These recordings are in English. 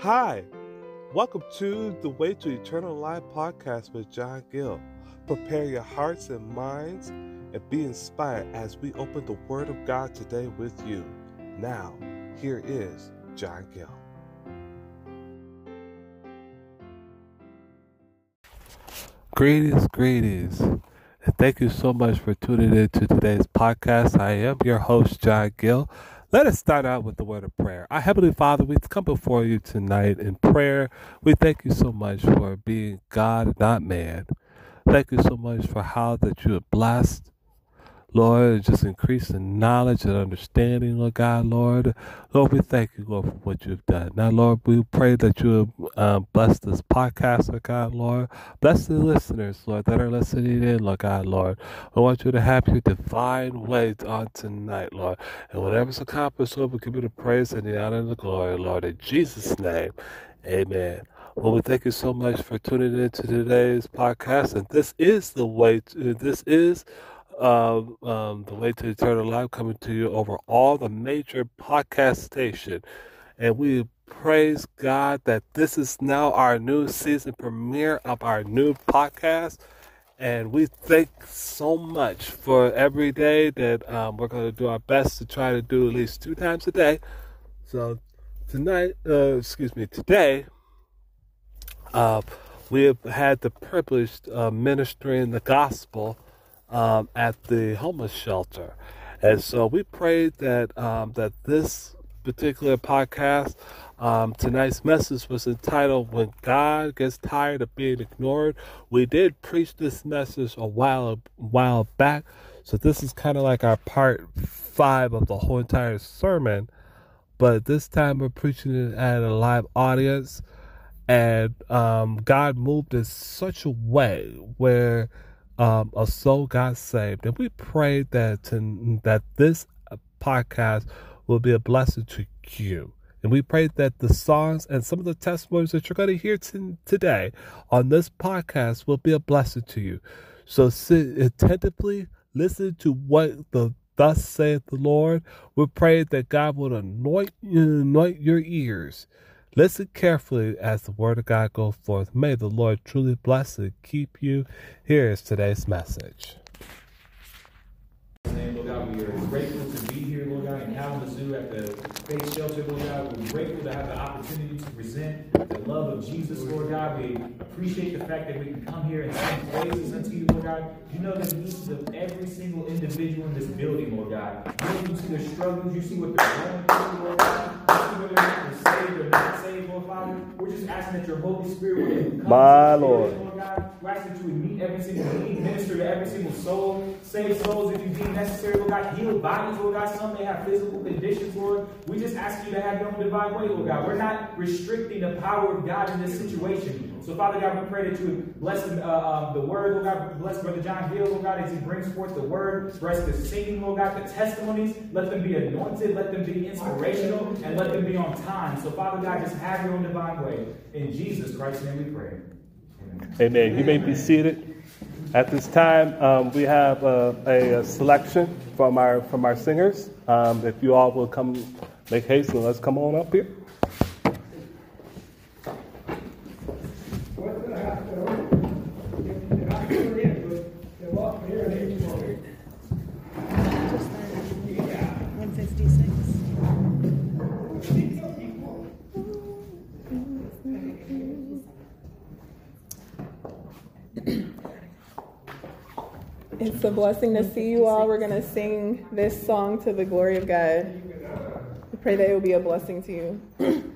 Hi, welcome to the Way to Eternal Life podcast with John Gill. Prepare your hearts and minds and be inspired as we open the Word of God today with you. Now, here is John Gill. Greetings, greetings, and thank you so much for tuning in to today's podcast. I am your host, John Gill. Let us start out with the word of prayer. Our Heavenly Father, we come before you tonight in prayer. We thank you so much for being God, not man. Thank you so much for how that you have blessed Lord, just increase the knowledge and understanding, Lord God, Lord. Lord, we thank you, Lord, for what you've done. Now, Lord, we pray that you um, bless this podcast, Lord God, Lord. Bless the listeners, Lord, that are listening in, Lord God, Lord. I want you to have your divine ways on tonight, Lord. And whatever's accomplished, Lord, we give you the praise and the honor and the glory, Lord. In Jesus' name, amen. Well, we thank you so much for tuning in to today's podcast. And this is the way, to, this is of um, The Way to Eternal Life coming to you over all the major podcast station. And we praise God that this is now our new season premiere of our new podcast. And we thank so much for every day that um, we're going to do our best to try to do at least two times a day. So tonight, uh, excuse me, today, uh, we have had the privilege of ministering the gospel um, at the homeless shelter. And so we prayed that um, that this particular podcast, um, tonight's message was entitled "When God Gets Tired of Being Ignored." We did preach this message a while a while back, so this is kind of like our part five of the whole entire sermon. But this time we're preaching it at a live audience, and um, God moved in such a way where um, a soul got saved. And we pray that to, that this podcast will be a blessing to you. And we pray that the songs and some of the testimonies that you're going to hear t- today on this podcast will be a blessing to you. So sit attentively, listen to what the thus saith the Lord. We pray that God will anoint anoint your ears Listen carefully as the word of God goes forth. May the Lord truly bless and keep you. Here is today's message. Shelter, Lord God. We're grateful to have the opportunity to present the love of Jesus, Lord God. We appreciate the fact that we can come here and sing praises unto you, Lord God. You know the needs of every single individual in this building, Lord God. You, see their struggles, you see what they're going through, Lord God. You see whether they're saved or not saved, Lord Father. We're just asking that your Holy Spirit would come My Lord. Lord God. We're asking that you would meet every single need, minister to every single soul, save souls if you deem necessary, Lord God. Heal bodies, Lord God. Some may have physical conditions, Lord. We just ask you to have your own divine way, Lord God. We're not restricting the power of God in this situation. So, Father God, we pray that you would bless uh, uh, the word, Lord God. Bless Brother John Gill, Lord God, as he brings forth the word. Bless the singing, Lord God, the testimonies. Let them be anointed. Let them be inspirational. And let them be on time. So, Father God, just have your own divine way. In Jesus Christ's name we pray. Amen. Amen. You may be seated. At this time, um, we have uh, a, a, selection from our from our singers. Um, if you all will come make haste and let's come on up here. It's a blessing to see you all. We're going to sing this song to the glory of God. We pray that it will be a blessing to you.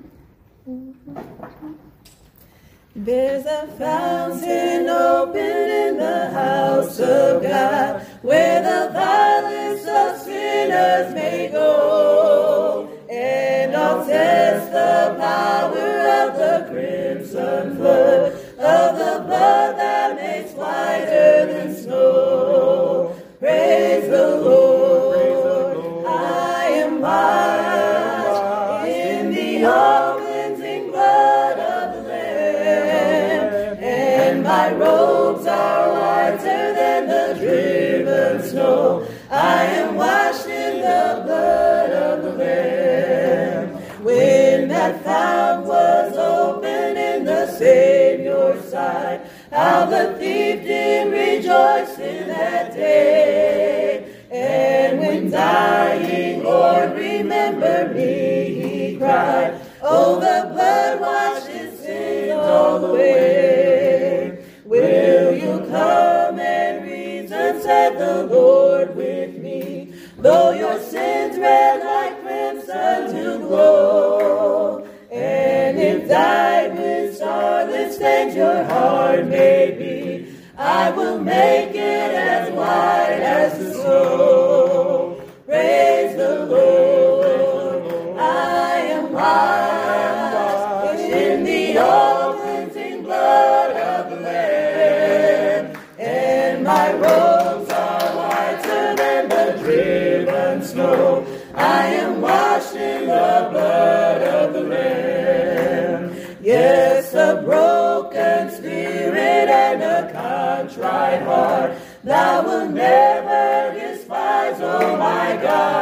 There's a fountain open in the house of God where the violence of sinners may go. And I'll test the power of the crimson flood of the blood that makes whiter than snow. How the thief did rejoice in that day. And when dying, Lord, remember me, he cried. Oh, the blood washes sins all away. Will you come and reason, said the Lord with me, though your sins red like crimson to glow. Stains your heart may be, I will make it as white as the snow. Praise the Lord. Contrite heart, thou will never despise, oh my God,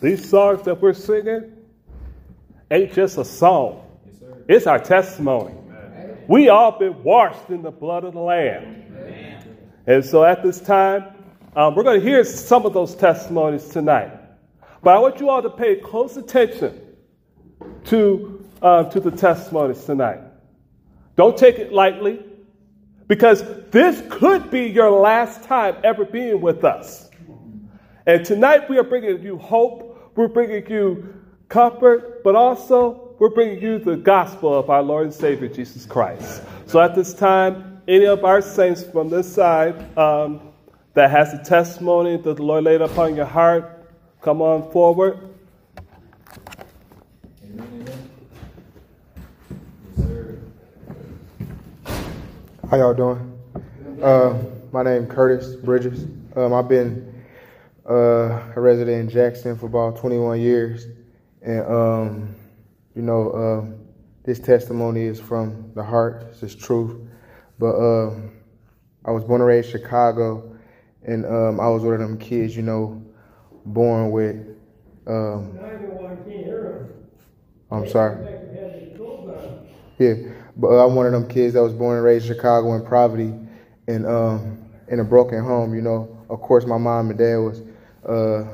These songs that we're singing ain't just a song, it's our testimony. We all been washed in the blood of the Lamb. And so at this time, um, we're going to hear some of those testimonies tonight. But I want you all to pay close attention to, uh, to the testimonies tonight. Don't take it lightly because this could be your last time ever being with us. And tonight we are bringing you hope, we're bringing you comfort, but also we're bringing you the gospel of our Lord and Savior Jesus Christ. So at this time, any of our saints from this side um, that has a testimony that the Lord laid upon your heart, come on forward. How y'all doing? Uh, my name Curtis Bridges. Um, I've been uh, a resident in Jackson for about 21 years, and um, you know, um, this testimony is from the heart. It's just truth. But um, I was born and raised in Chicago, and um, I was one of them kids, you know, born with. Um, I'm sorry. Yeah, but uh, I'm one of them kids that was born and raised in Chicago in poverty, and um, in a broken home. You know, of course, my mom and dad was uh,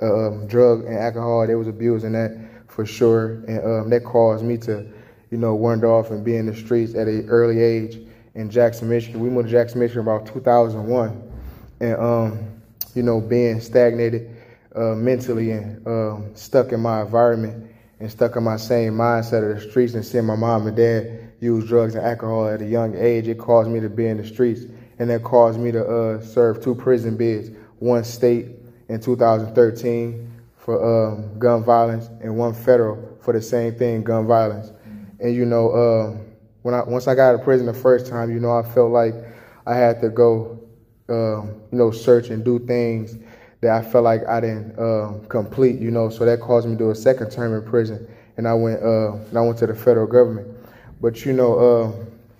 uh, um, drug and alcohol. They was abusing that for sure, and um, that caused me to, you know, wander off and be in the streets at an early age in Jackson, Michigan. We moved to Jackson, Michigan about 2001, and um, you know, being stagnated uh, mentally and um, stuck in my environment and stuck in my same mindset of the streets and seeing my mom and dad use drugs and alcohol at a young age, it caused me to be in the streets. And that caused me to uh, serve two prison bids, one state in 2013 for um, gun violence and one federal for the same thing, gun violence. And you know, um, when I once I got out of prison the first time, you know, I felt like I had to go, um, you know, search and do things that I felt like I didn't uh, complete, you know. So that caused me to do a second term in prison, and I went uh, and I went to the federal government. But you know, uh,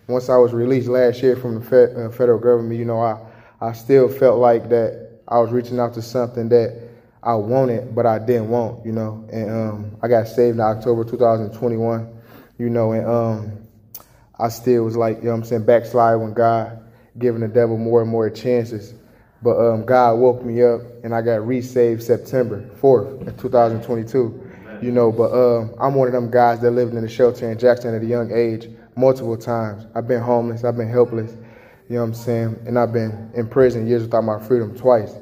once I was released last year from the uh, federal government, you know, I I still felt like that I was reaching out to something that I wanted, but I didn't want, you know. And um, I got saved in October 2021, you know, and um, I still was like, you know I'm saying, backslide when God giving the devil more and more chances. But um, God woke me up and I got resaved September 4th, 2022. You know, but uh, I'm one of them guys that lived in the shelter in Jackson at a young age multiple times. I've been homeless, I've been helpless, you know what I'm saying? And I've been in prison years without my freedom twice.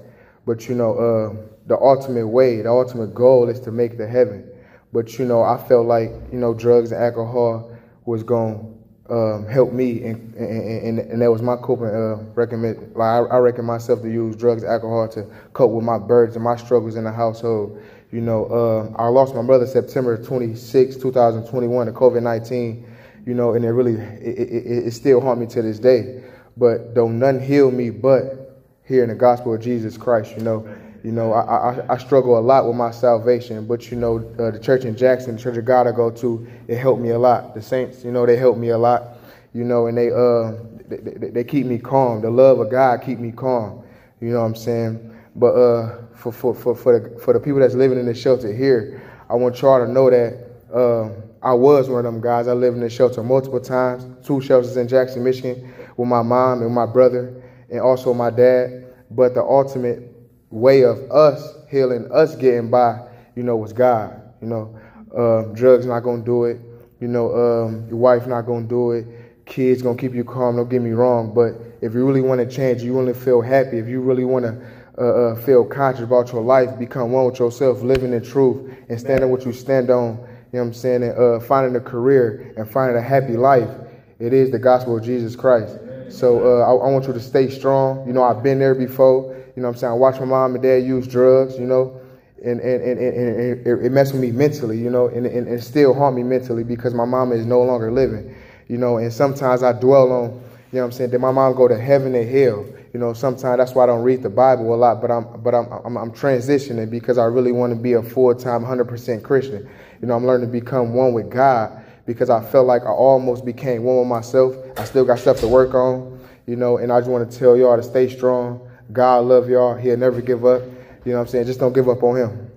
But you know, uh, the ultimate way, the ultimate goal is to make the heaven. But you know, I felt like, you know, drugs and alcohol was going um, help me, and, and, and, that was my coping uh, recommend. Like I, I reckon myself to use drugs, alcohol to cope with my burdens and my struggles in the household. You know, uh, I lost my brother September 26, 2021 to COVID 19. You know, and it really it, it, it still haunt me to this day. But don't none heal me but here in the gospel of Jesus Christ. You know, you know, I, I, I, struggle a lot with my salvation, but you know, uh, the church in Jackson, the church of God I go to, it helped me a lot. The saints, you know, they helped me a lot, you know, and they uh they, they, they keep me calm. The love of God keep me calm. You know what I'm saying? But uh, for for for for the for the people that's living in the shelter here, I want y'all to know that uh, I was one of them guys. I lived in the shelter multiple times, two shelters in Jackson, Michigan, with my mom and my brother, and also my dad. But the ultimate way of us healing, us getting by, you know, was God. You know, um, drugs not gonna do it. You know, um, your wife not gonna do it. Kids gonna keep you calm. Don't get me wrong, but if you really want to change, you want to feel happy. If you really want to uh, uh, feel conscious about your life, become one with yourself, living in truth, and standing what you stand on. You know what I'm saying? And uh, finding a career and finding a happy life. It is the gospel of Jesus Christ. So uh, I, I want you to stay strong. You know, I've been there before. You know what I'm saying? I watched my mom and dad use drugs, you know, and, and, and, and, it, it messed with me mentally, you know, and, and, and still haunt me mentally because my mom is no longer living, you know, and sometimes I dwell on, you know what I'm saying, did my mom go to heaven or hell? You know, sometimes that's why I don't read the Bible a lot, but I'm but I'm I'm, I'm transitioning because I really want to be a full time, hundred percent Christian. You know, I'm learning to become one with God because I felt like I almost became one with myself. I still got stuff to work on, you know, and I just want to tell y'all to stay strong. God love y'all. He'll never give up. You know what I'm saying? Just don't give up on him.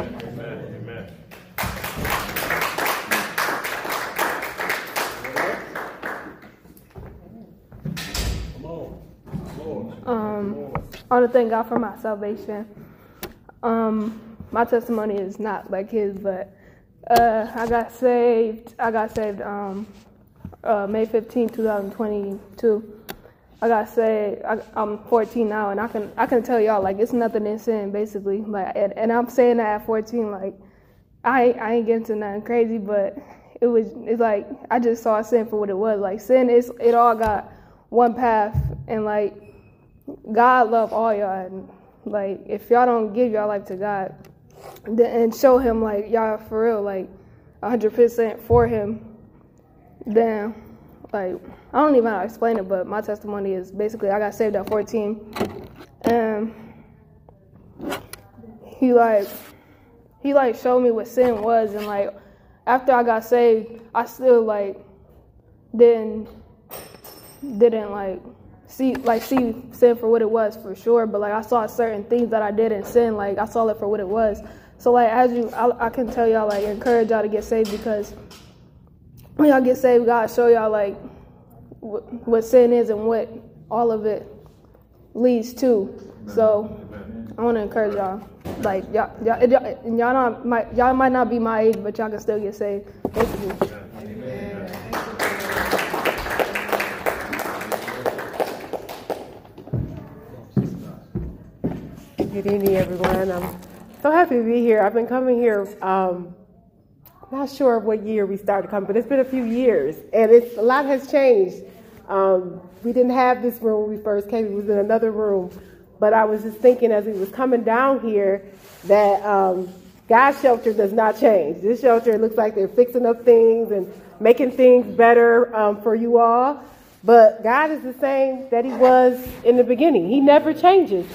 Amen. Amen. Um, I want to thank God for my salvation. Um, my testimony is not like his, but uh, I got saved. I got saved um, uh, May 15, 2022. I got saved. I, am 14 now, and I can I can tell y'all like it's nothing in sin basically. Like, and, and I'm saying that at 14, like I I ain't getting to nothing crazy, but it was it's like I just saw sin for what it was. Like sin is it all got one path, and like God love all y'all. And like if y'all don't give y'all life to God, and show Him like y'all for real, like 100% for Him, then like I don't even know how to explain it, but my testimony is basically I got saved at 14, and he like he like showed me what sin was, and like after I got saved, I still like didn't didn't like see like see sin for what it was for sure, but like I saw certain things that I did in sin, like I saw it for what it was. So like as you, I, I can tell y'all like encourage y'all to get saved because when y'all get saved, God show y'all like what sin is and what all of it leads to. So I want to encourage y'all. Like y'all, y'all, y'all, y'all not might, y'all might not be my age, but y'all can still get saved. Thank Good evening, everyone. I'm So happy to be here. I've been coming here. Um, not sure what year we started coming, but it's been a few years, and it's a lot has changed. Um, we didn't have this room when we first came; it was in another room. But I was just thinking as we was coming down here that um, God's shelter does not change. This shelter looks like they're fixing up things and making things better um, for you all. But God is the same that He was in the beginning. He never changes.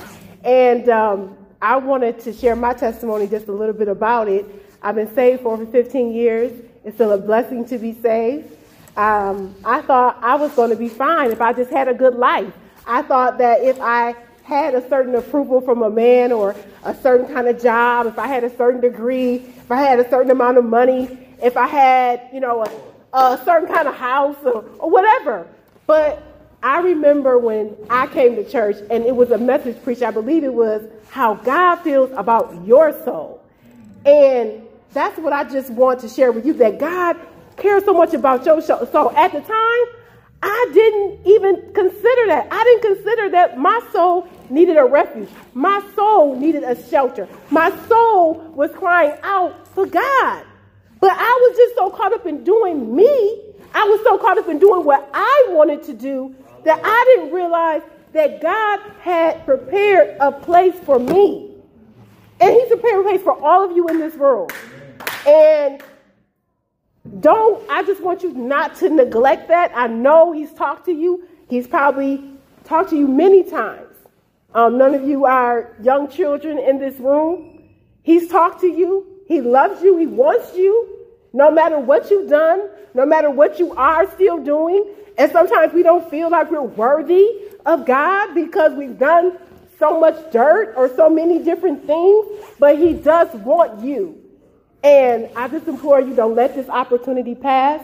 And um, I wanted to share my testimony just a little bit about it. I've been saved for over 15 years. It's still a blessing to be saved. Um, I thought I was going to be fine if I just had a good life. I thought that if I had a certain approval from a man or a certain kind of job, if I had a certain degree, if I had a certain amount of money, if I had, you know, a, a certain kind of house or, or whatever. But I remember when I came to church and it was a message preached, I believe it was how God feels about your soul. And that's what I just want to share with you that God cares so much about your soul. So at the time, I didn't even consider that. I didn't consider that my soul needed a refuge. My soul needed a shelter. My soul was crying out for God. But I was just so caught up in doing me. I was so caught up in doing what I wanted to do that I didn't realize that God had prepared a place for me. And He's prepared a place for all of you in this room. And don't, I just want you not to neglect that. I know He's talked to you, He's probably talked to you many times. Um, none of you are young children in this room. He's talked to you, He loves you, He wants you. No matter what you've done, no matter what you are still doing, and sometimes we don't feel like we're worthy of God because we've done so much dirt or so many different things, but He does want you. And I just implore you don't let this opportunity pass.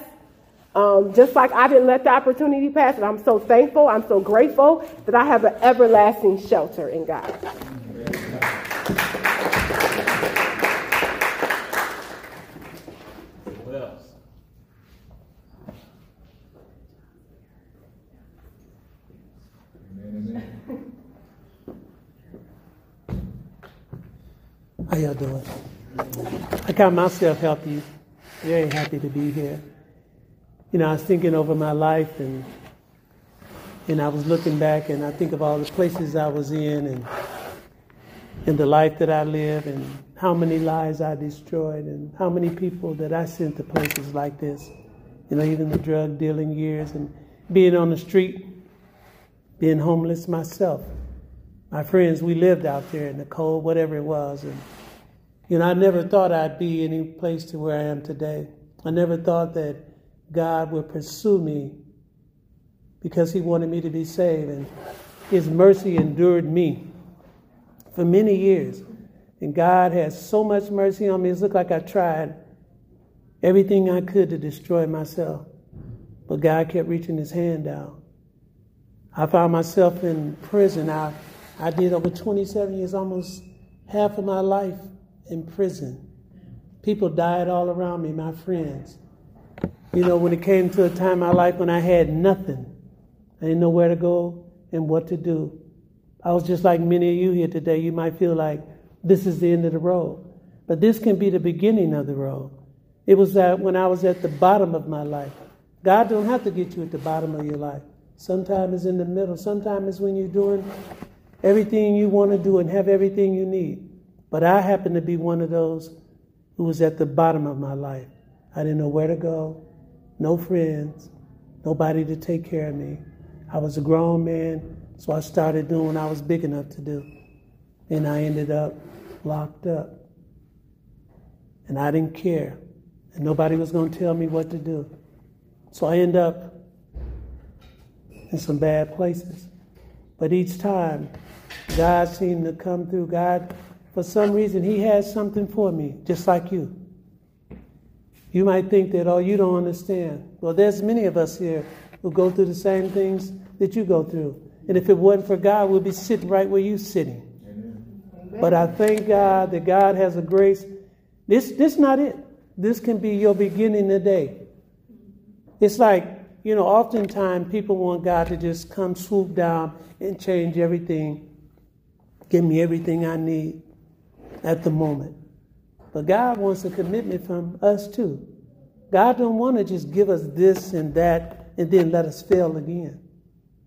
Um, just like I didn't let the opportunity pass, and I'm so thankful, I'm so grateful that I have an everlasting shelter in God. How y'all doing? I count myself healthy, very happy to be here. You know, I was thinking over my life and and I was looking back and I think of all the places I was in and and the life that I live and how many lives I destroyed and how many people that I sent to places like this. You know, even the drug dealing years and being on the street, being homeless myself. My friends, we lived out there in the cold, whatever it was, and you know, I never thought I'd be any place to where I am today. I never thought that God would pursue me because He wanted me to be saved. And His mercy endured me for many years. And God has so much mercy on me. It looked like I tried everything I could to destroy myself. But God kept reaching His hand out. I found myself in prison. I, I did over 27 years, almost half of my life in prison. People died all around me, my friends. You know, when it came to a time in my life when I had nothing, I didn't know where to go and what to do. I was just like many of you here today. You might feel like this is the end of the road. But this can be the beginning of the road. It was that when I was at the bottom of my life. God don't have to get you at the bottom of your life. Sometimes it's in the middle. Sometimes it's when you're doing everything you want to do and have everything you need. But I happened to be one of those who was at the bottom of my life. I didn't know where to go, no friends, nobody to take care of me. I was a grown man, so I started doing what I was big enough to do. And I ended up locked up. And I didn't care. And nobody was going to tell me what to do. So I end up in some bad places. But each time, God seemed to come through. God for some reason, He has something for me, just like you. You might think that, oh, you don't understand. Well, there's many of us here who go through the same things that you go through. And if it wasn't for God, we'd be sitting right where you're sitting. Amen. But I thank God that God has a grace. This this not it. This can be your beginning today. It's like, you know, oftentimes people want God to just come swoop down and change everything, give me everything I need. At the moment. But God wants a commitment from us too. God don't want to just give us this and that and then let us fail again.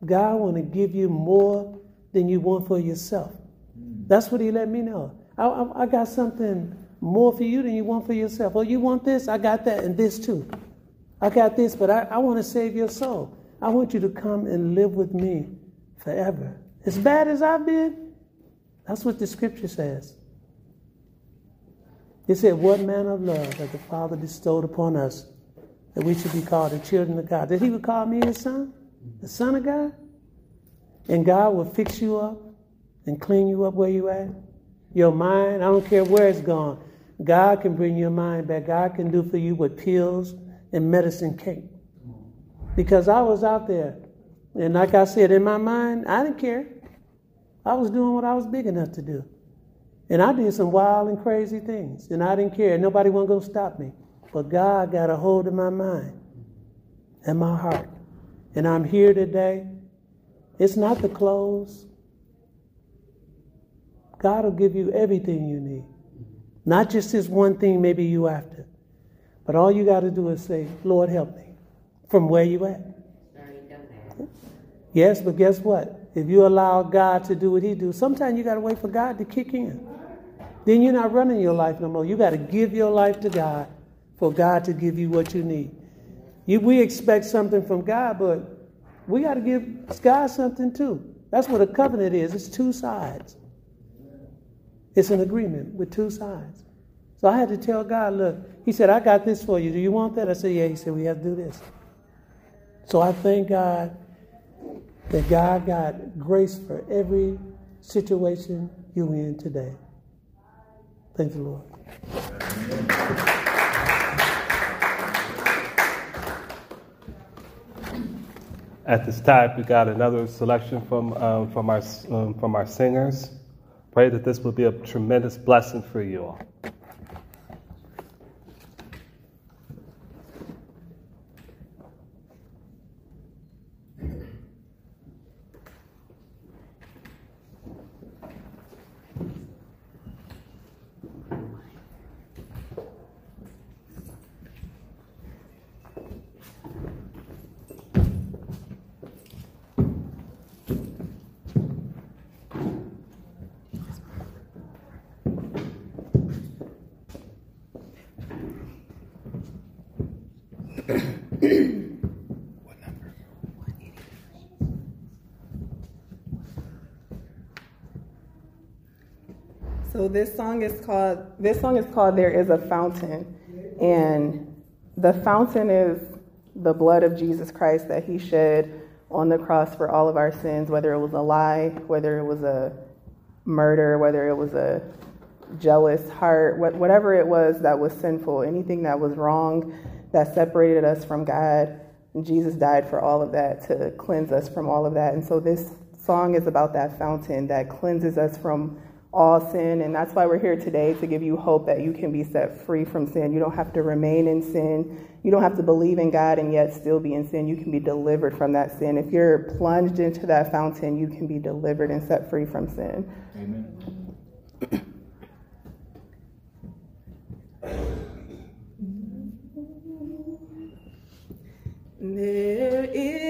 God want to give you more than you want for yourself. Mm. That's what he let me know. I, I, I got something more for you than you want for yourself. Oh, you want this? I got that and this too. I got this, but I, I want to save your soul. I want you to come and live with me forever. As bad as I've been, that's what the scripture says. It said, What manner of love that the Father bestowed upon us that we should be called the children of God. That He would call me His son, the Son of God? And God will fix you up and clean you up where you at. Your mind, I don't care where it's gone. God can bring your mind back. God can do for you what pills and medicine can't. Because I was out there, and like I said, in my mind, I didn't care. I was doing what I was big enough to do. And I did some wild and crazy things, and I didn't care. Nobody wasn't going to stop me. But God got a hold of my mind and my heart. And I'm here today. It's not the clothes. God will give you everything you need. Not just this one thing maybe you after. But all you got to do is say, Lord, help me from where you at. Yes, but guess what? If you allow God to do what he do, sometimes you got to wait for God to kick in. Then you're not running your life no more. You got to give your life to God for God to give you what you need. You, we expect something from God, but we got to give God something too. That's what a covenant is. It's two sides. It's an agreement with two sides. So I had to tell God, look, he said, I got this for you. Do you want that? I said, yeah. He said, we have to do this. So I thank God that God got grace for every situation you're in today. Thank you, Lord. At this time, we got another selection from um, from our um, from our singers. Pray that this will be a tremendous blessing for you all. This song is called this song is called There is a Fountain. And the fountain is the blood of Jesus Christ that he shed on the cross for all of our sins, whether it was a lie, whether it was a murder, whether it was a jealous heart, whatever it was that was sinful, anything that was wrong that separated us from God. Jesus died for all of that to cleanse us from all of that. And so this song is about that fountain that cleanses us from all sin. And that's why we're here today to give you hope that you can be set free from sin. You don't have to remain in sin. You don't have to believe in God and yet still be in sin. You can be delivered from that sin. If you're plunged into that fountain, you can be delivered and set free from sin. Amen. There is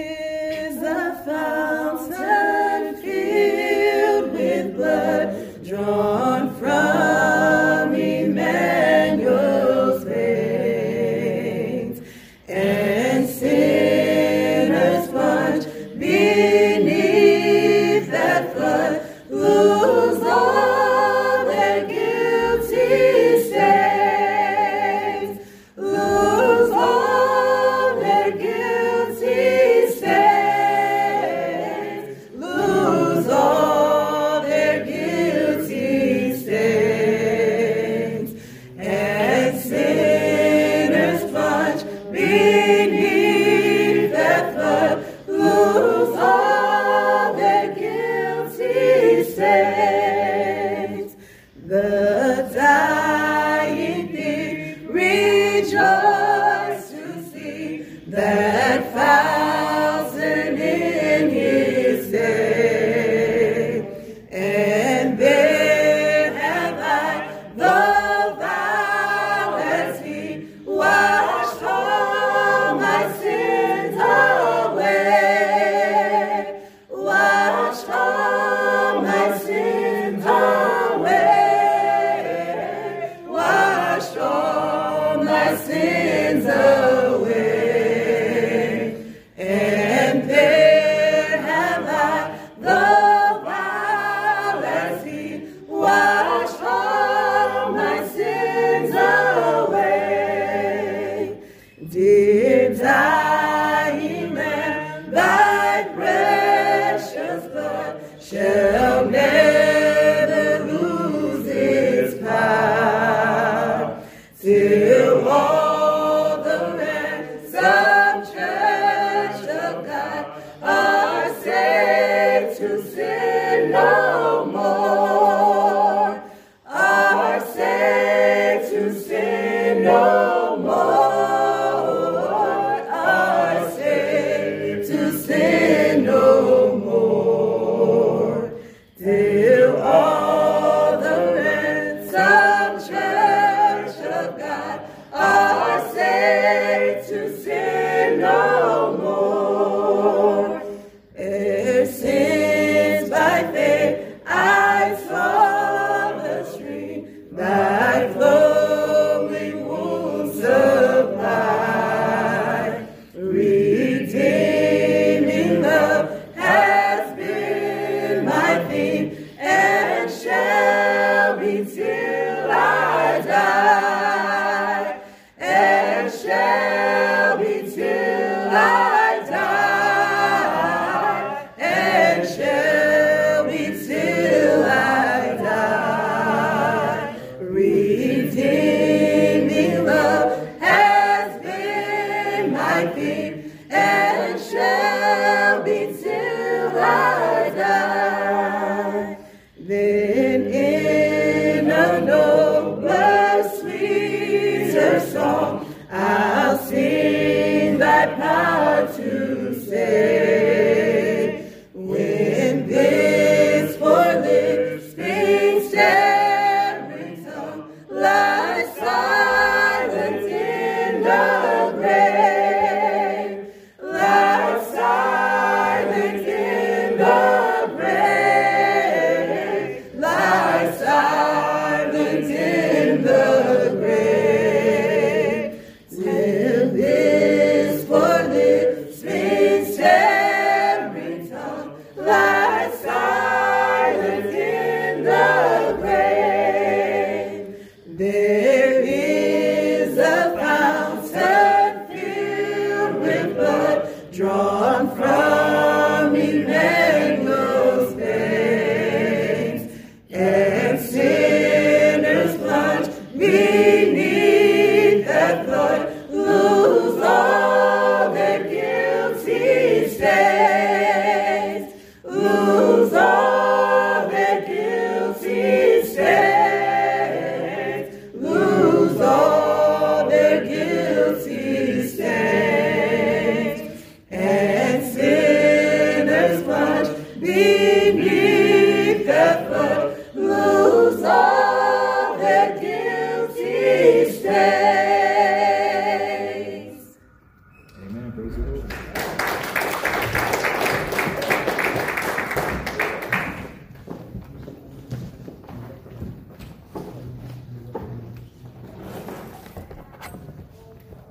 him and share.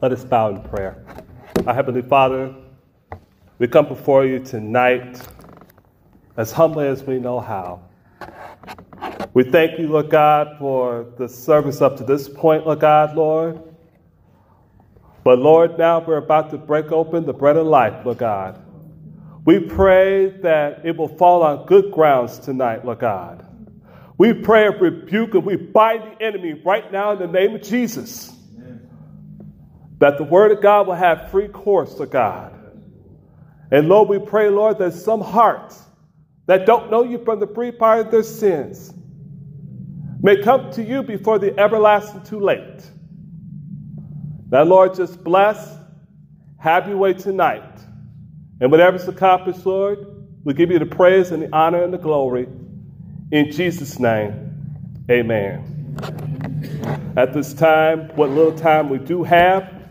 Let us bow in prayer. Our Heavenly Father, we come before you tonight as humbly as we know how. We thank you, Lord God, for the service up to this point, Lord God, Lord. But Lord, now we're about to break open the bread of life, Lord God. We pray that it will fall on good grounds tonight, Lord God. We pray and rebuke and we bind the enemy right now in the name of Jesus that the word of God will have free course to God. And Lord, we pray, Lord, that some hearts that don't know you from the free part of their sins may come to you before the everlasting too late. Now, Lord, just bless, have your way tonight. And whatever's accomplished, Lord, we give you the praise and the honor and the glory. In Jesus' name, amen. At this time, what little time we do have,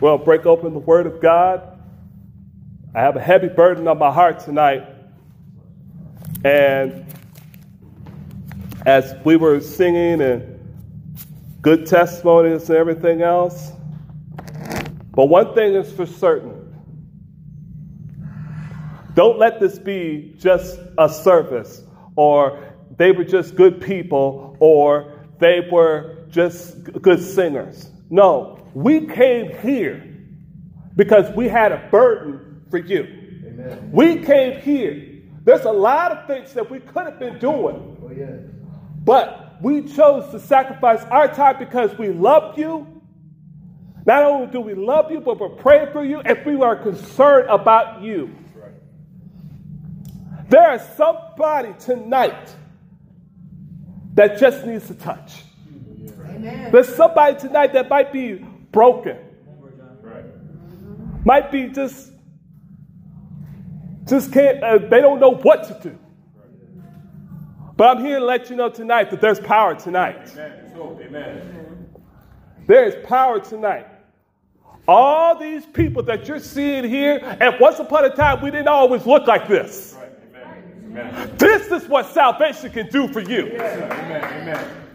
We'll break open the Word of God. I have a heavy burden on my heart tonight. And as we were singing and good testimonies and everything else, but one thing is for certain don't let this be just a service or they were just good people or they were just good singers. No, we came here because we had a burden for you. Amen. We came here. There's a lot of things that we could have been doing. Oh, yeah. But we chose to sacrifice our time because we love you. Not only do we love you, but we're praying for you and we are concerned about you. Right. There is somebody tonight that just needs a touch. Amen. There's somebody tonight that might be broken. Might be just, just can't, uh, they don't know what to do. But I'm here to let you know tonight that there's power tonight. Amen. There is power tonight. All these people that you're seeing here, and once upon a time, we didn't always look like this. Amen. This is what salvation can do for you. Amen. Amen.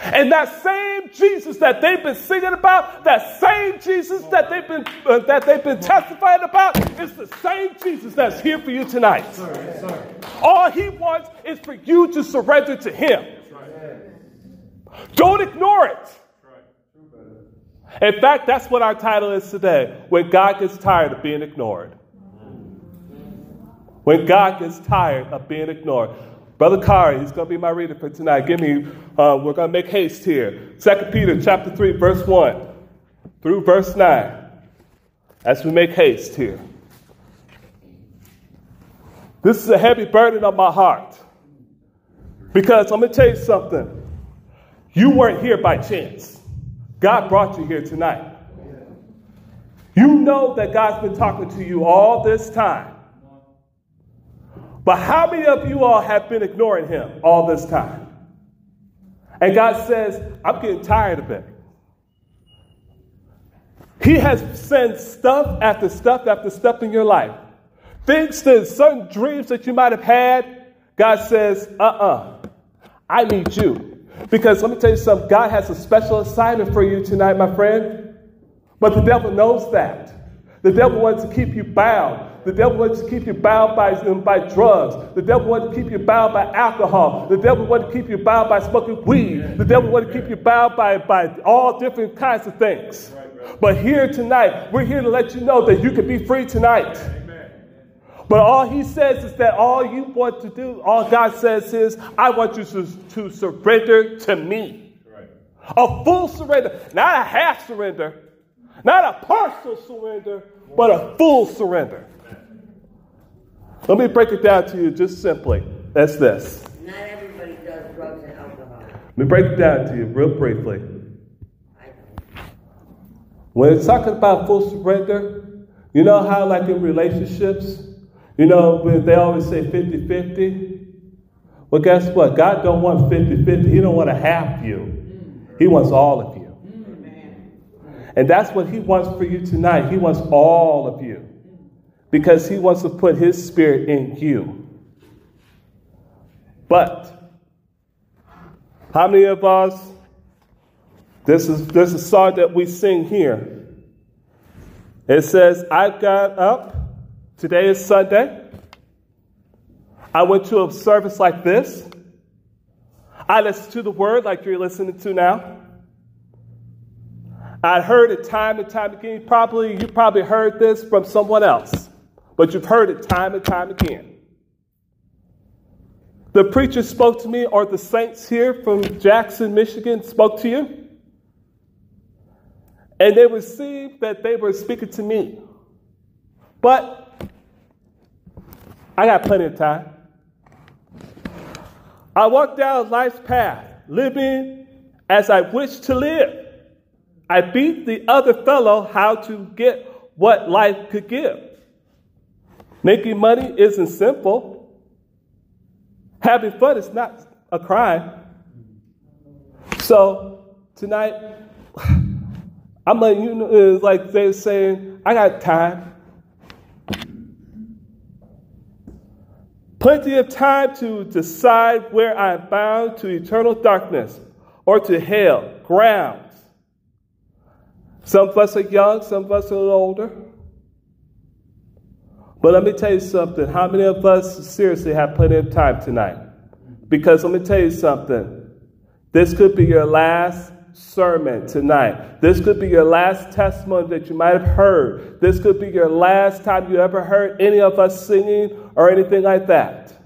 And that same Jesus that they've been singing about, that same Jesus that they've been uh, that they've been testifying about, is the same Jesus that's here for you tonight. All he wants is for you to surrender to him. Don't ignore it. In fact, that's what our title is today when God gets tired of being ignored. When God gets tired of being ignored. Brother Kari, he's going to be my reader for tonight. Give me, uh, we're going to make haste here. 2 Peter chapter 3, verse 1 through verse 9. As we make haste here. This is a heavy burden on my heart. Because I'm going to tell you something. You weren't here by chance. God brought you here tonight. You know that God's been talking to you all this time. But how many of you all have been ignoring him all this time? And God says, I'm getting tired of it. He has sent stuff after stuff after stuff in your life. Things that certain dreams that you might have had, God says, uh uh-uh, uh, I need you. Because let me tell you something, God has a special assignment for you tonight, my friend. But the devil knows that. The devil wants to keep you bound. The devil wants to keep you bound by, by drugs. The devil wants to keep you bound by alcohol. The devil wants to keep you bound by smoking weed. The devil wants to keep you bound by, by all different kinds of things. But here tonight, we're here to let you know that you can be free tonight. But all he says is that all you want to do, all God says is, I want you to, to surrender to me. A full surrender, not a half surrender, not a partial surrender, but a full surrender. Let me break it down to you just simply. That's this. Not everybody does drugs and alcohol. Let me break it down to you real briefly. When it's talking about full surrender, you know how, like in relationships, you know, they always say 50 50. Well, guess what? God don't want 50 50. He don't want to half you, He wants all of you. And that's what He wants for you tonight. He wants all of you because he wants to put his spirit in you. But how many of us this is this is a song that we sing here. It says, I got up. Today is Sunday. I went to a service like this. I listened to the word like you're listening to now. I heard it time and time again. Probably you probably heard this from someone else but you've heard it time and time again. The preacher spoke to me, or the saints here from Jackson, Michigan spoke to you. And they received that they were speaking to me. But I got plenty of time. I walked down life's path, living as I wish to live. I beat the other fellow how to get what life could give. Making money isn't simple. Having fun is not a crime. So tonight, I'm letting you know, uh, like they're saying, I got time. Plenty of time to decide where I'm bound to eternal darkness or to hell, grounds. Some of us are young, some of us are older. But let me tell you something. How many of us seriously have plenty of time tonight? Because let me tell you something. This could be your last sermon tonight. This could be your last testimony that you might have heard. This could be your last time you ever heard any of us singing or anything like that.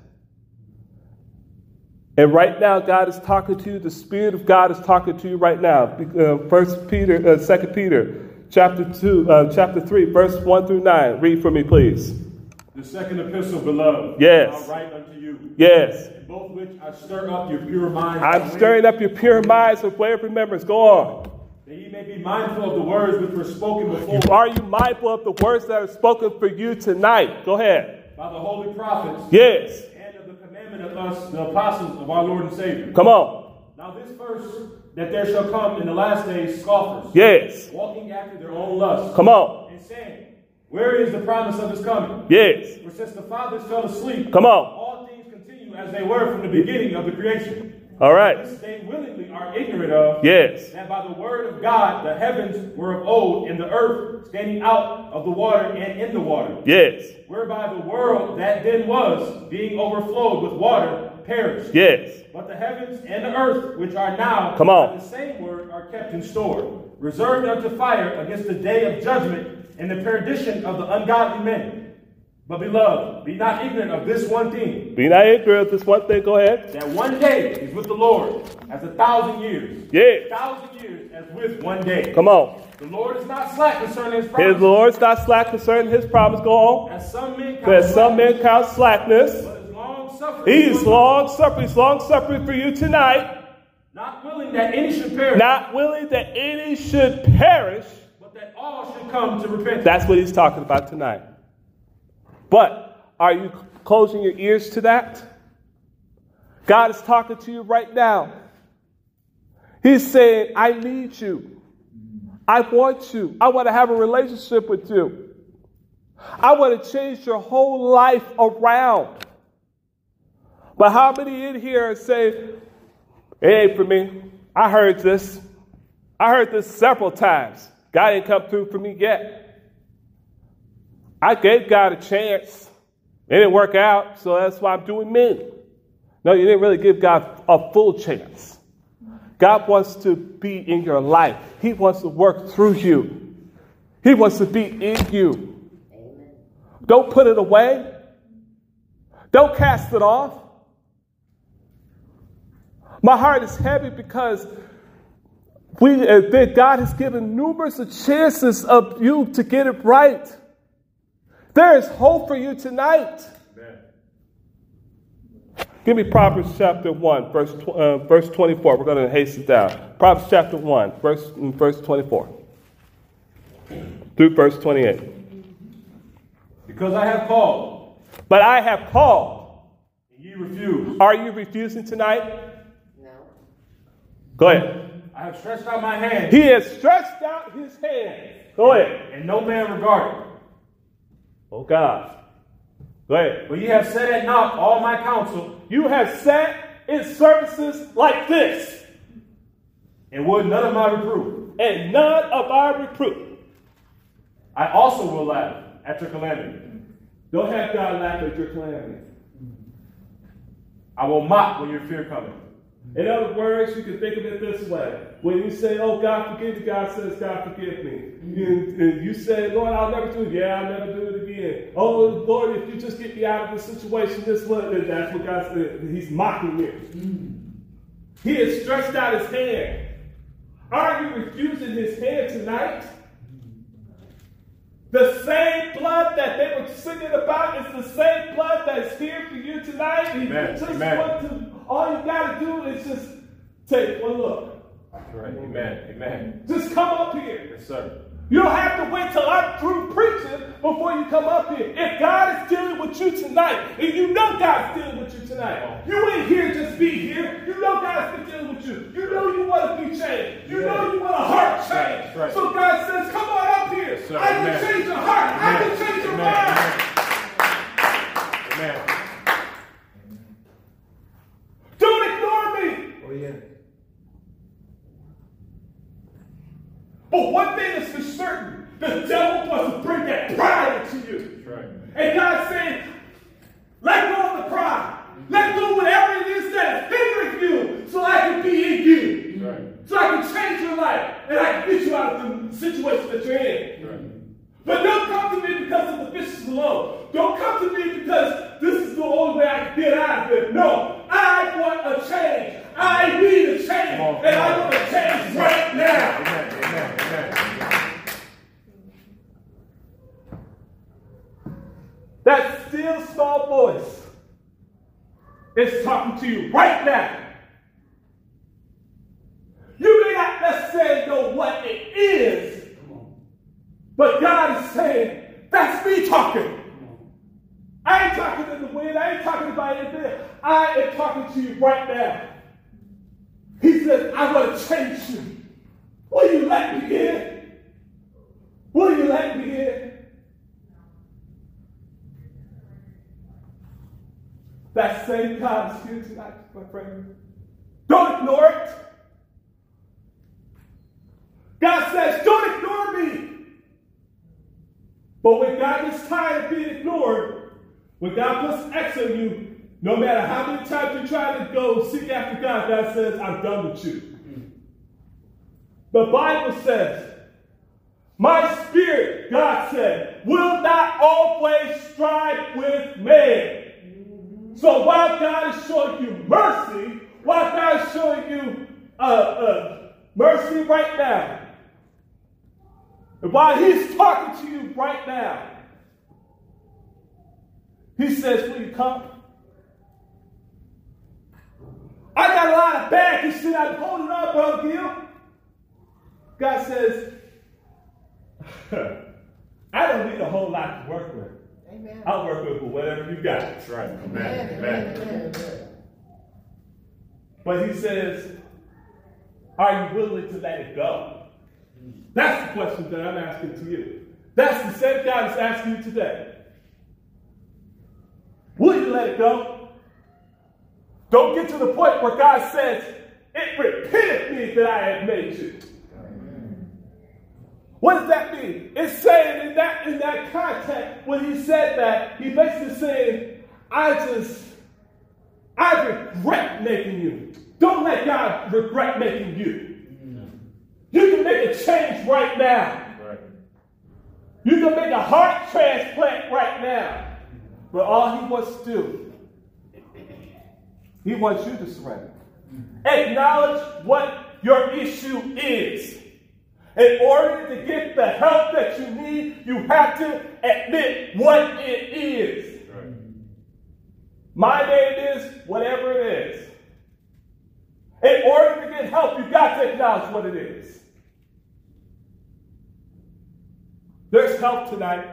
And right now, God is talking to you. The Spirit of God is talking to you right now. Uh, First Peter, uh, Second Peter, chapter two, uh, chapter three, verse one through nine. Read for me, please. The second epistle, beloved. Yes. I write unto you. Yes. both which I stir up your pure minds. I'm stirring up your pure minds with way of remembrance. Go on. That ye may be mindful of the words which were spoken before. Are you mindful of the words that are spoken for you tonight? Go ahead. By the holy prophets. Yes. Commandment of us, the apostles of our Lord and Savior. Come on. Now this verse that there shall come in the last days scoffers. Yes. Walking after their own lusts. Come on. And saying, where is the promise of his coming? Yes. For since the fathers fell asleep, come on. All things continue as they were from the beginning of the creation. All right. This they willingly are ignorant of. Yes. That by the word of God the heavens were of old, and the earth standing out of the water and in the water. Yes. Whereby the world that then was, being overflowed with water, perished. Yes. But the heavens and the earth, which are now, Come on. by the same word, are kept in store, reserved unto fire against the day of judgment and the perdition of the ungodly men. But beloved, be not ignorant of this one thing, Be not ignorant of this one thing. Go ahead. that one day is with the Lord as a thousand years. Yeah. A thousand years as with one day. Come on. The Lord is not slack concerning his promise. His Lord is not slack concerning his promise. Go on. As some men count But some men slackness, count slackness. but is long suffering. He's long suffering. He's long suffering for you tonight. Not willing that any should perish, Not willing that any should perish. but that all should come to repentance. That's what he's talking about tonight. But are you closing your ears to that? God is talking to you right now. He's saying, I need you. I want you. I want to have a relationship with you. I want to change your whole life around. But how many in here say, it ain't for me? I heard this. I heard this several times. God ain't come through for me yet. I gave God a chance. It didn't work out, so that's why I'm doing men. No, you didn't really give God a full chance. God wants to be in your life. He wants to work through you. He wants to be in you. Don't put it away. Don't cast it off. My heart is heavy because we, uh, God has given numerous chances of you to get it right. There is hope for you tonight. Give me Proverbs chapter 1, verse, uh, verse 24. We're going to hasten down. Proverbs chapter 1, verse, verse 24 through verse 28. Because I have called, But I have called. and ye refuse. Are you refusing tonight? No. Go ahead. I have stretched out my hand, He has stretched out his hand. Go ahead. and no man regarded. Oh, God. Go ahead. But you have set at naught all my counsel, You have sat in services like this, and would none of my reproof. and none of our reproof. I also will laugh at your calamity. Don't have God laugh at your calamity. I will mock when your fear cometh. Mm-hmm. In other words, you can think of it this way. When you say, Oh, God, forgive me, God says, God, forgive me. Mm-hmm. And, and you say, Lord, I'll never do it. Yeah, I'll never do it again. Oh, Lord, if you just get me out of this situation, this one, that's what God said. He's mocking you. Mm-hmm. He has stretched out his hand. Are you refusing his hand tonight? The same blood that they were singing about is the same blood that's here for you tonight. And you Amen. just Amen. want to, all you got to do is just take one look. Right. Amen. Amen. Just come up here. Yes, sir. You don't have to wait till I'm through preaching before you come up here. If God is dealing with you tonight, and you know God's dealing with you tonight, you ain't here just be here. You know God's been dealing with you. You know you want to be changed. You know you want a heart change. Right. So God says, come on up here. Yes, sir. I can Amen. change your heart. I Amen. can change your Amen. mind. Amen. Don't ignore yeah. But one thing is for certain, the devil wants to bring that pride into you. Right. And God's saying, let go of the pride. Let go of whatever it is that is hindering you so I can be in you. Right. So I can change your life and I can get you out of the situation that you're in. Right. But don't come to me because of the fishes alone. Don't come to me because this is the only way I can get out of it. No, I want a change. I need a change. On, and I want a change right now. Amen. Amen. Amen. That still small voice is talking to you right now. You may not necessarily know what it is, but God is saying, that's me talking. I ain't talking in the wind. I ain't talking about anything. I am talking to you right now. He says, I want to change you. Will you let me in? Will you let me in? That same God is here tonight, my friend. Don't ignore it. God says, don't ignore me. But when God gets tired of being ignored, when God puts X on you, No matter how many times you try to go seek after God, God says, I'm done with you. The Bible says, My spirit, God said, will not always strive with man. So while God is showing you mercy, while God is showing you uh, uh, mercy right now, and while He's talking to you right now, He says, Will you come? I got a lot of baggage that I'm holding up, Brother Gill. God says, I don't need a whole lot to work with. Amen. I'll work with whatever you got. That's right. Amen. Amen. Amen. But he says, Are you willing to let it go? That's the question that I'm asking to you. That's the same God is asking you today. Will you let it go? Don't get to the point where God says, It repenteth me that I have made you. What does that mean? It's saying in that in that context, when he said that, he basically saying, I just, I regret making you. Don't let God regret making you. You can make a change right now. Right. You can make a heart transplant right now. But all he wants to do, he wants you to surrender. Acknowledge what your issue is. In order to get the help that you need, you have to admit what it is. Right. My name is whatever it is. In order to get help, you've got to acknowledge what it is. There's help tonight.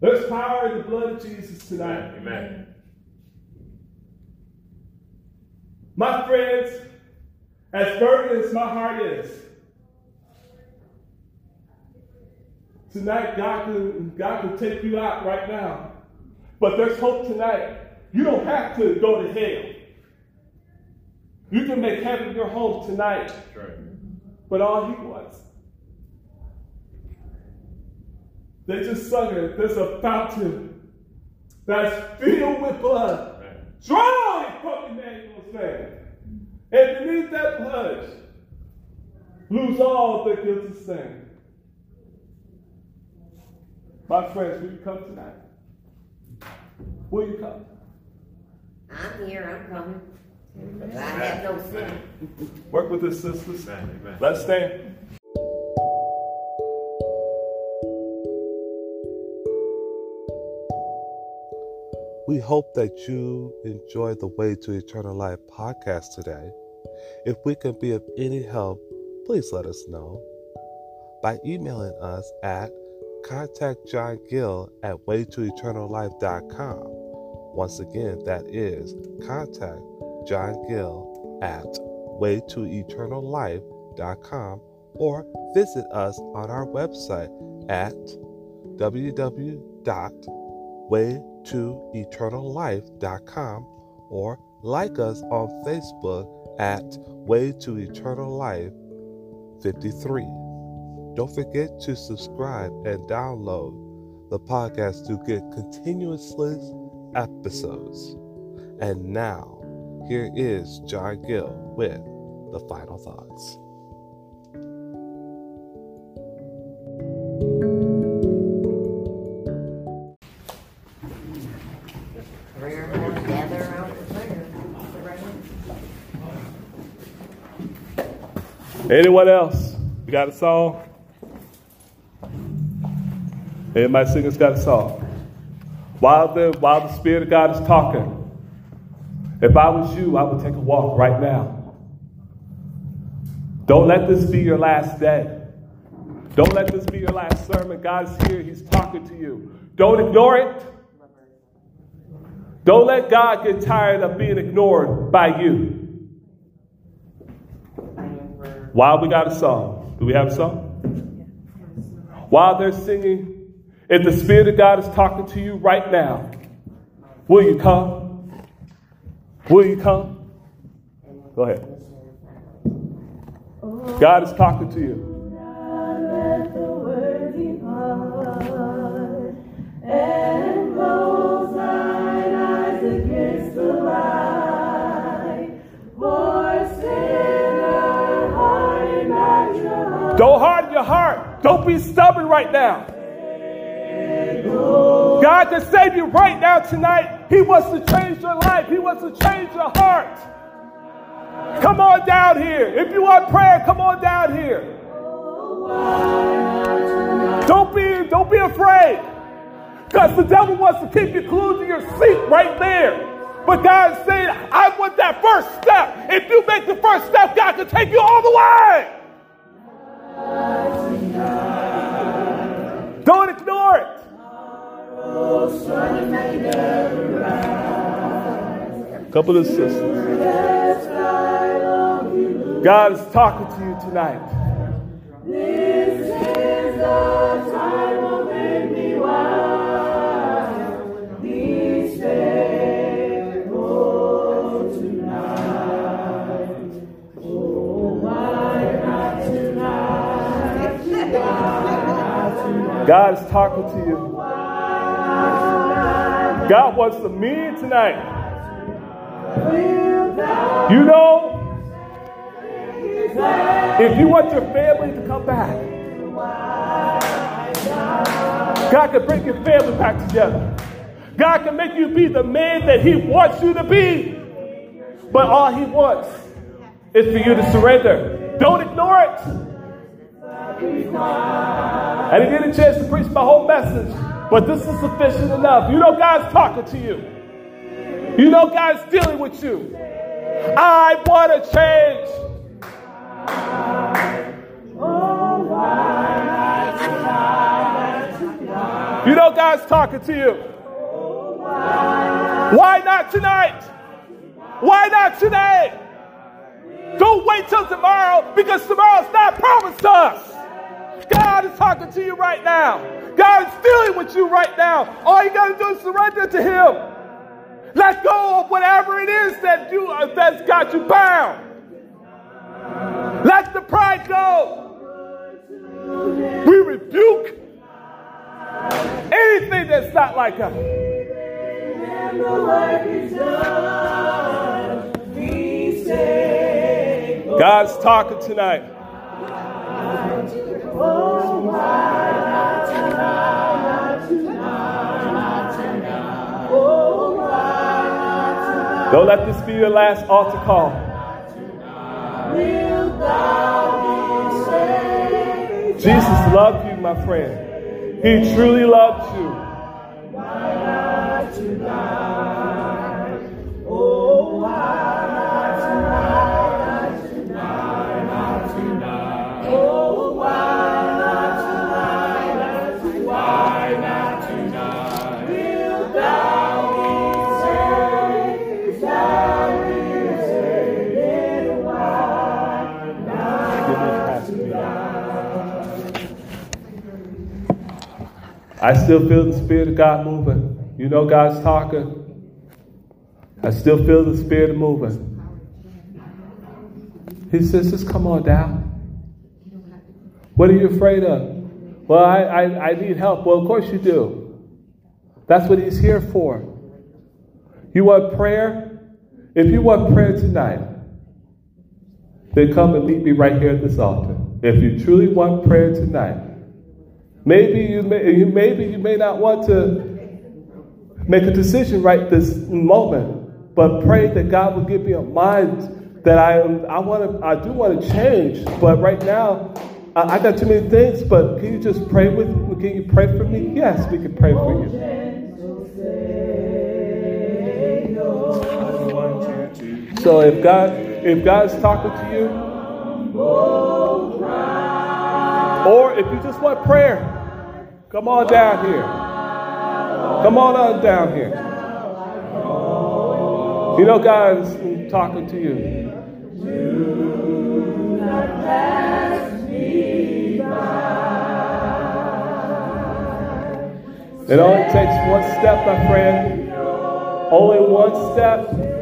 There's power in the blood of Jesus tonight. Amen. My friends, as burdened as my heart is, tonight God can, God can take you out right now. But there's hope tonight. You don't have to go to hell. You can make heaven your home tonight. Right. But all he wants. They just sung it. There's a fountain that's filled with blood, Amen. drawing from Emmanuel's vein. And beneath that blood, lose all the guilty sin. My friends, will you come tonight? Will you come? I'm here, I'm coming. I have no sin. Work with us, sisters. Amen. Amen. Let's stand. We hope that you enjoyed the Way to Eternal Life podcast today. If we can be of any help, please let us know by emailing us at contactjohngill at waytoeternallife.com. Once again, that is contact John Gill at waytoeternallife.com or visit us on our website at www.waytoeternallife.com or like us on Facebook at Way to Eternal Life 53. Don't forget to subscribe and download the podcast to get continuously episodes. And now, here is John Gill with the final thoughts. Anyone else? You got a song? Anybody singers got a song? While the while the Spirit of God is talking, if I was you, I would take a walk right now. Don't let this be your last day. Don't let this be your last sermon. God's here. He's talking to you. Don't ignore it. Don't let God get tired of being ignored by you. While we got a song, do we have a song? While they're singing, if the Spirit of God is talking to you right now, will you come? Will you come? Go ahead. God is talking to you. Don't harden your heart. Don't be stubborn right now. God can save you right now tonight. He wants to change your life. He wants to change your heart. Come on down here. If you want prayer, come on down here. Don't be, don't be afraid. Because the devil wants to keep you glued to your seat right there. But God saying, I want that first step. If you make the first step, God can take you all the way. Don't ignore it. A Couple of sisters. God is talking to you tonight. God is talking to you. God wants to meet tonight. You know, if you want your family to come back, God can bring your family back together. God can make you be the man that He wants you to be. But all He wants is for you to surrender. Don't ignore it. I didn't get a chance to preach my whole message, but this is sufficient enough. You know God's talking to you. You know God's dealing with you. I want to change. You know God's talking to you. Why not tonight? Why not today? Don't wait till tomorrow because tomorrow's not promised to us. God is talking to you right now. God is dealing with you right now. All you got to do is surrender to Him. Let go of whatever it is that you uh, that's got you bound. Let the pride go. We rebuke anything that's not like us. God's talking tonight. Don't let this be your last altar call. Jesus loved you, my friend. He truly loved you. I still feel the Spirit of God moving. You know God's talking. I still feel the Spirit moving. He says, just come on down. What are you afraid of? Well, I, I, I need help. Well, of course you do. That's what He's here for. You want prayer? If you want prayer tonight, then come and meet me right here at this altar. If you truly want prayer tonight, Maybe you may, maybe you may not want to make a decision right this moment, but pray that God will give me a mind that I I want to I do want to change, but right now I, I got too many things. But can you just pray with? Can you pray for me? Yes, we can pray for you. So if God if God's talking to you, or if you just want prayer, Come on down here. Come on on down here. You know God talking to you. It only takes one step, my friend. Only one step.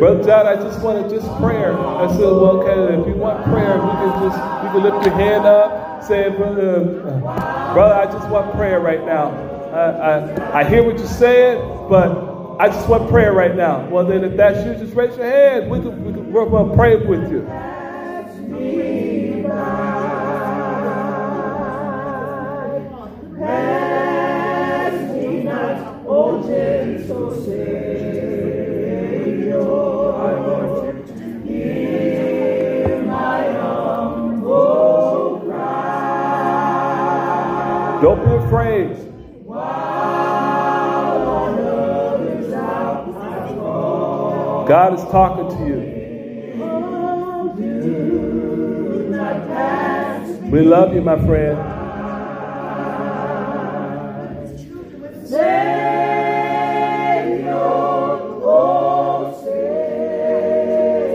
Brother John, I just wanted just prayer. I said, well, okay, if you want prayer, you can just you can lift your hand up, say, brother, uh, brother, I just want prayer right now. I, I, I hear what you're saying, but I just want prayer right now. Well, then if that's you, just raise your hand. We can, we can, we're going to pray with you. Don't be afraid. God is talking to you. We love you, my friend.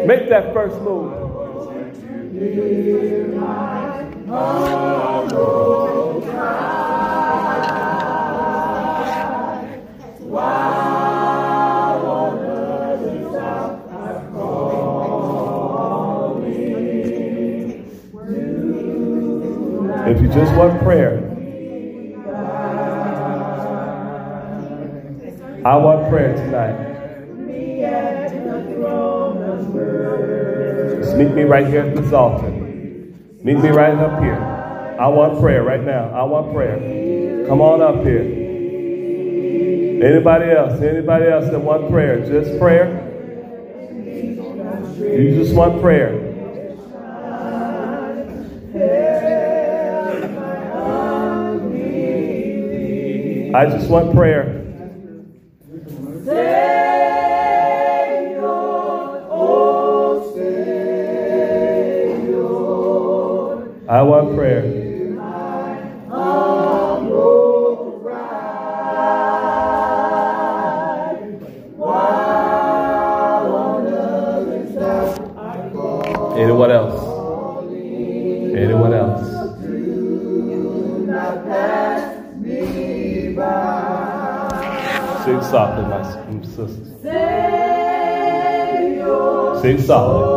Make that first move. Just one prayer, I want prayer tonight. Just meet me right here at this altar. Meet me right up here. I want prayer right now. I want prayer. Come on up here. Anybody else? Anybody else that want prayer? Just prayer? You just want prayer. I just want prayer. Sing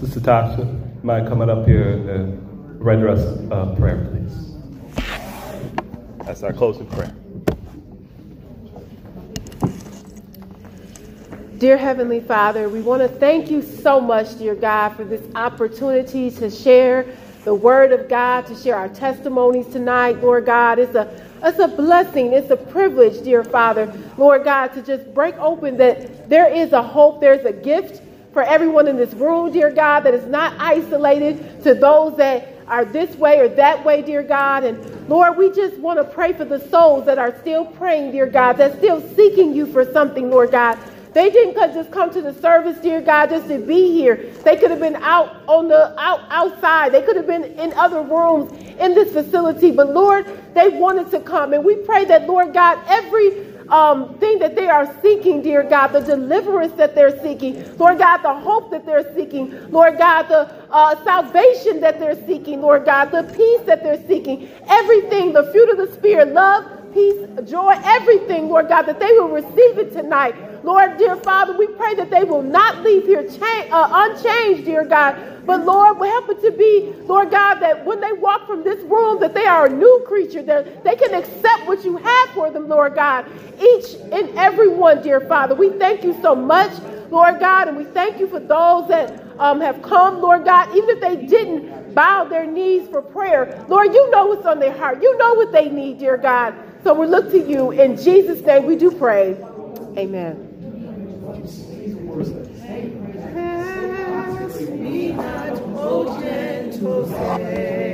Sister Tasha, mind coming up here and uh, render us a prayer, please. That's our closing prayer. Dear Heavenly Father, we want to thank you so much, dear God, for this opportunity to share the Word of God, to share our testimonies tonight, Lord God. It's a it's a blessing. It's a privilege, dear Father, Lord God, to just break open that there is a hope, there's a gift for everyone in this room, dear God, that is not isolated to those that are this way or that way, dear God. And Lord, we just want to pray for the souls that are still praying, dear God, that's still seeking you for something, Lord God. They didn't just come to the service, dear God, just to be here. They could have been out on the out outside. They could have been in other rooms in this facility. But Lord, they wanted to come. And we pray that, Lord God, every um, thing that they are seeking, dear God, the deliverance that they're seeking, Lord God, the hope that they're seeking, Lord God, the uh, salvation that they're seeking, Lord God, the peace that they're seeking, everything, the fruit of the Spirit, love, peace, joy, everything, Lord God, that they will receive it tonight. Lord, dear Father, we pray that they will not leave here cha- uh, unchanged, dear God. But Lord, help it to be, Lord God, that when they walk from this room, that they are a new creature, that they can accept what you have for them, Lord God. Each and every one, dear Father, we thank you so much, Lord God, and we thank you for those that um, have come, Lord God, even if they didn't bow their knees for prayer. Lord, you know what's on their heart. You know what they need, dear God. So we look to you. In Jesus' name we do pray. Amen. Pass me not, O gentle Savior.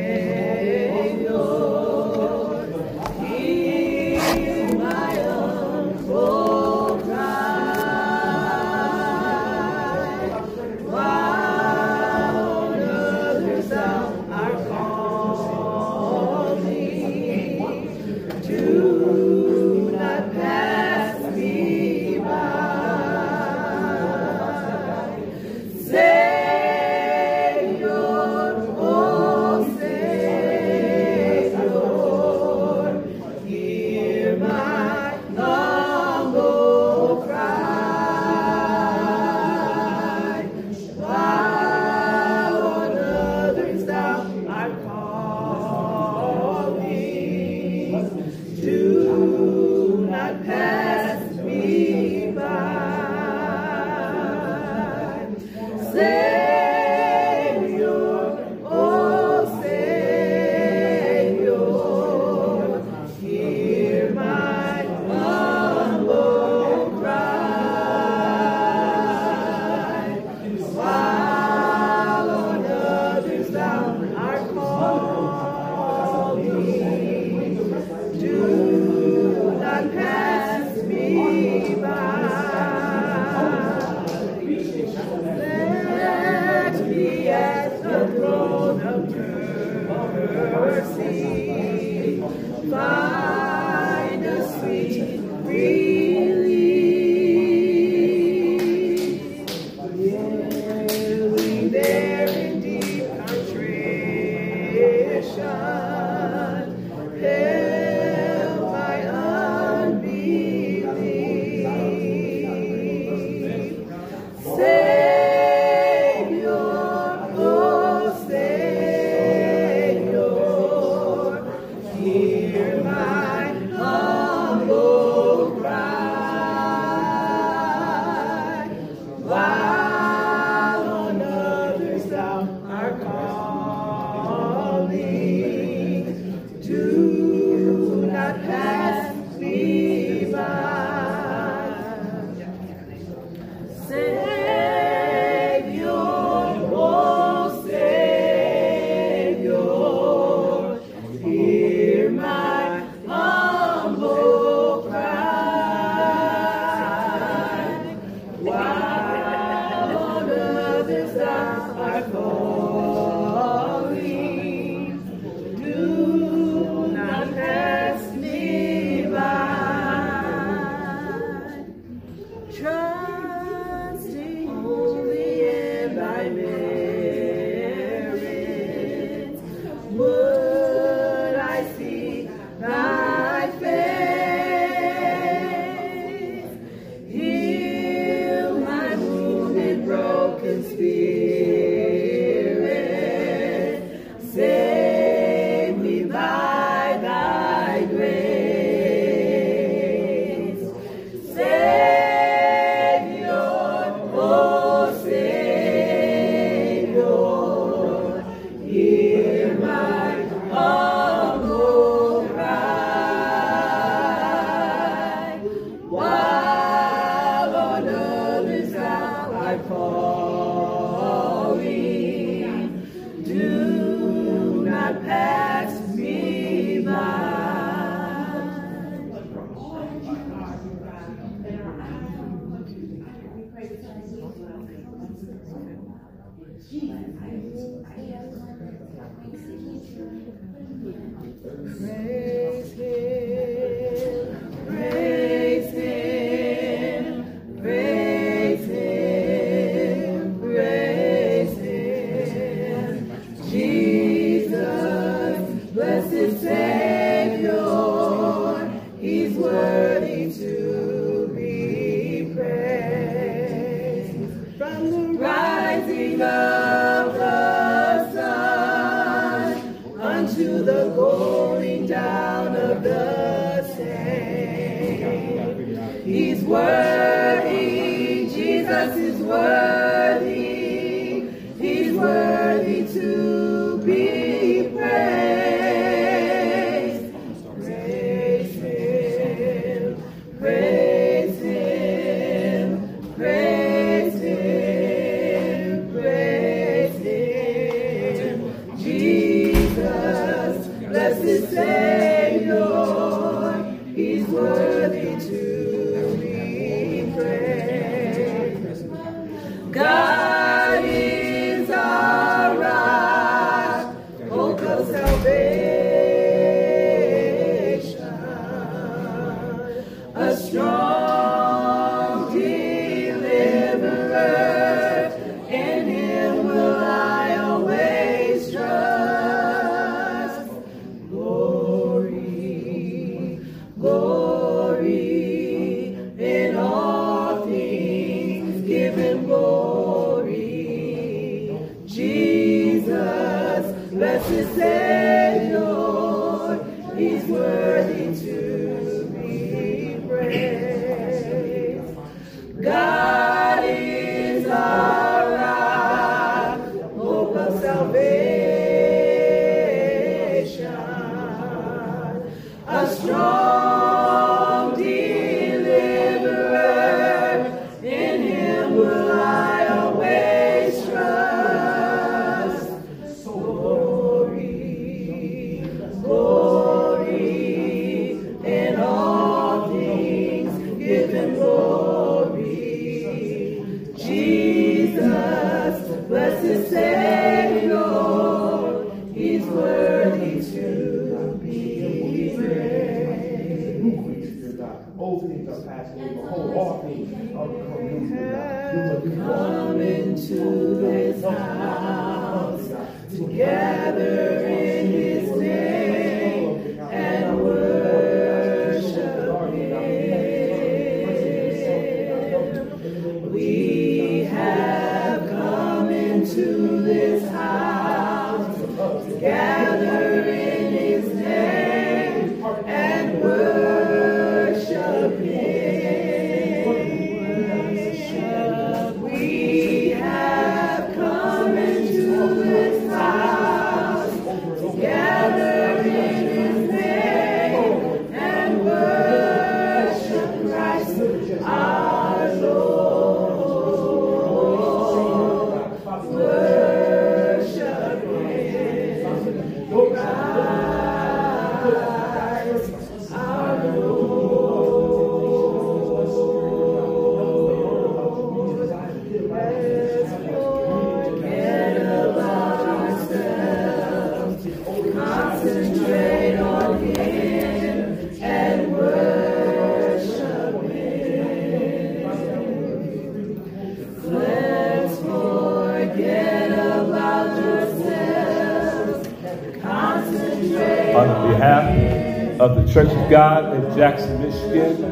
Church of God in Jackson, Michigan,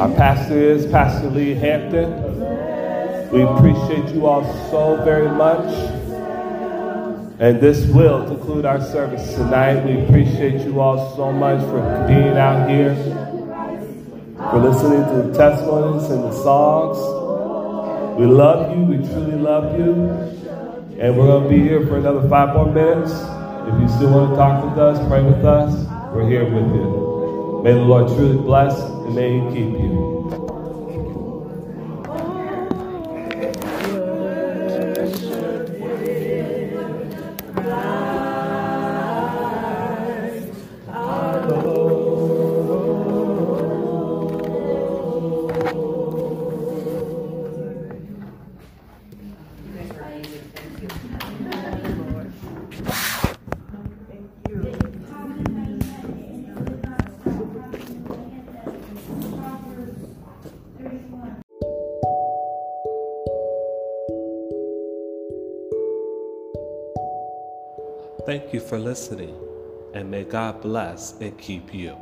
our pastor is Pastor Lee Hampton. We appreciate you all so very much. And this will conclude our service tonight. We appreciate you all so much for being out here, for listening to the testimonies and the songs. We love you. We truly love you. And we're going to be here for another five more minutes. If you still want to talk with us, pray with us, we're here with you. May the Lord truly bless and may He keep you. And may God bless and keep you.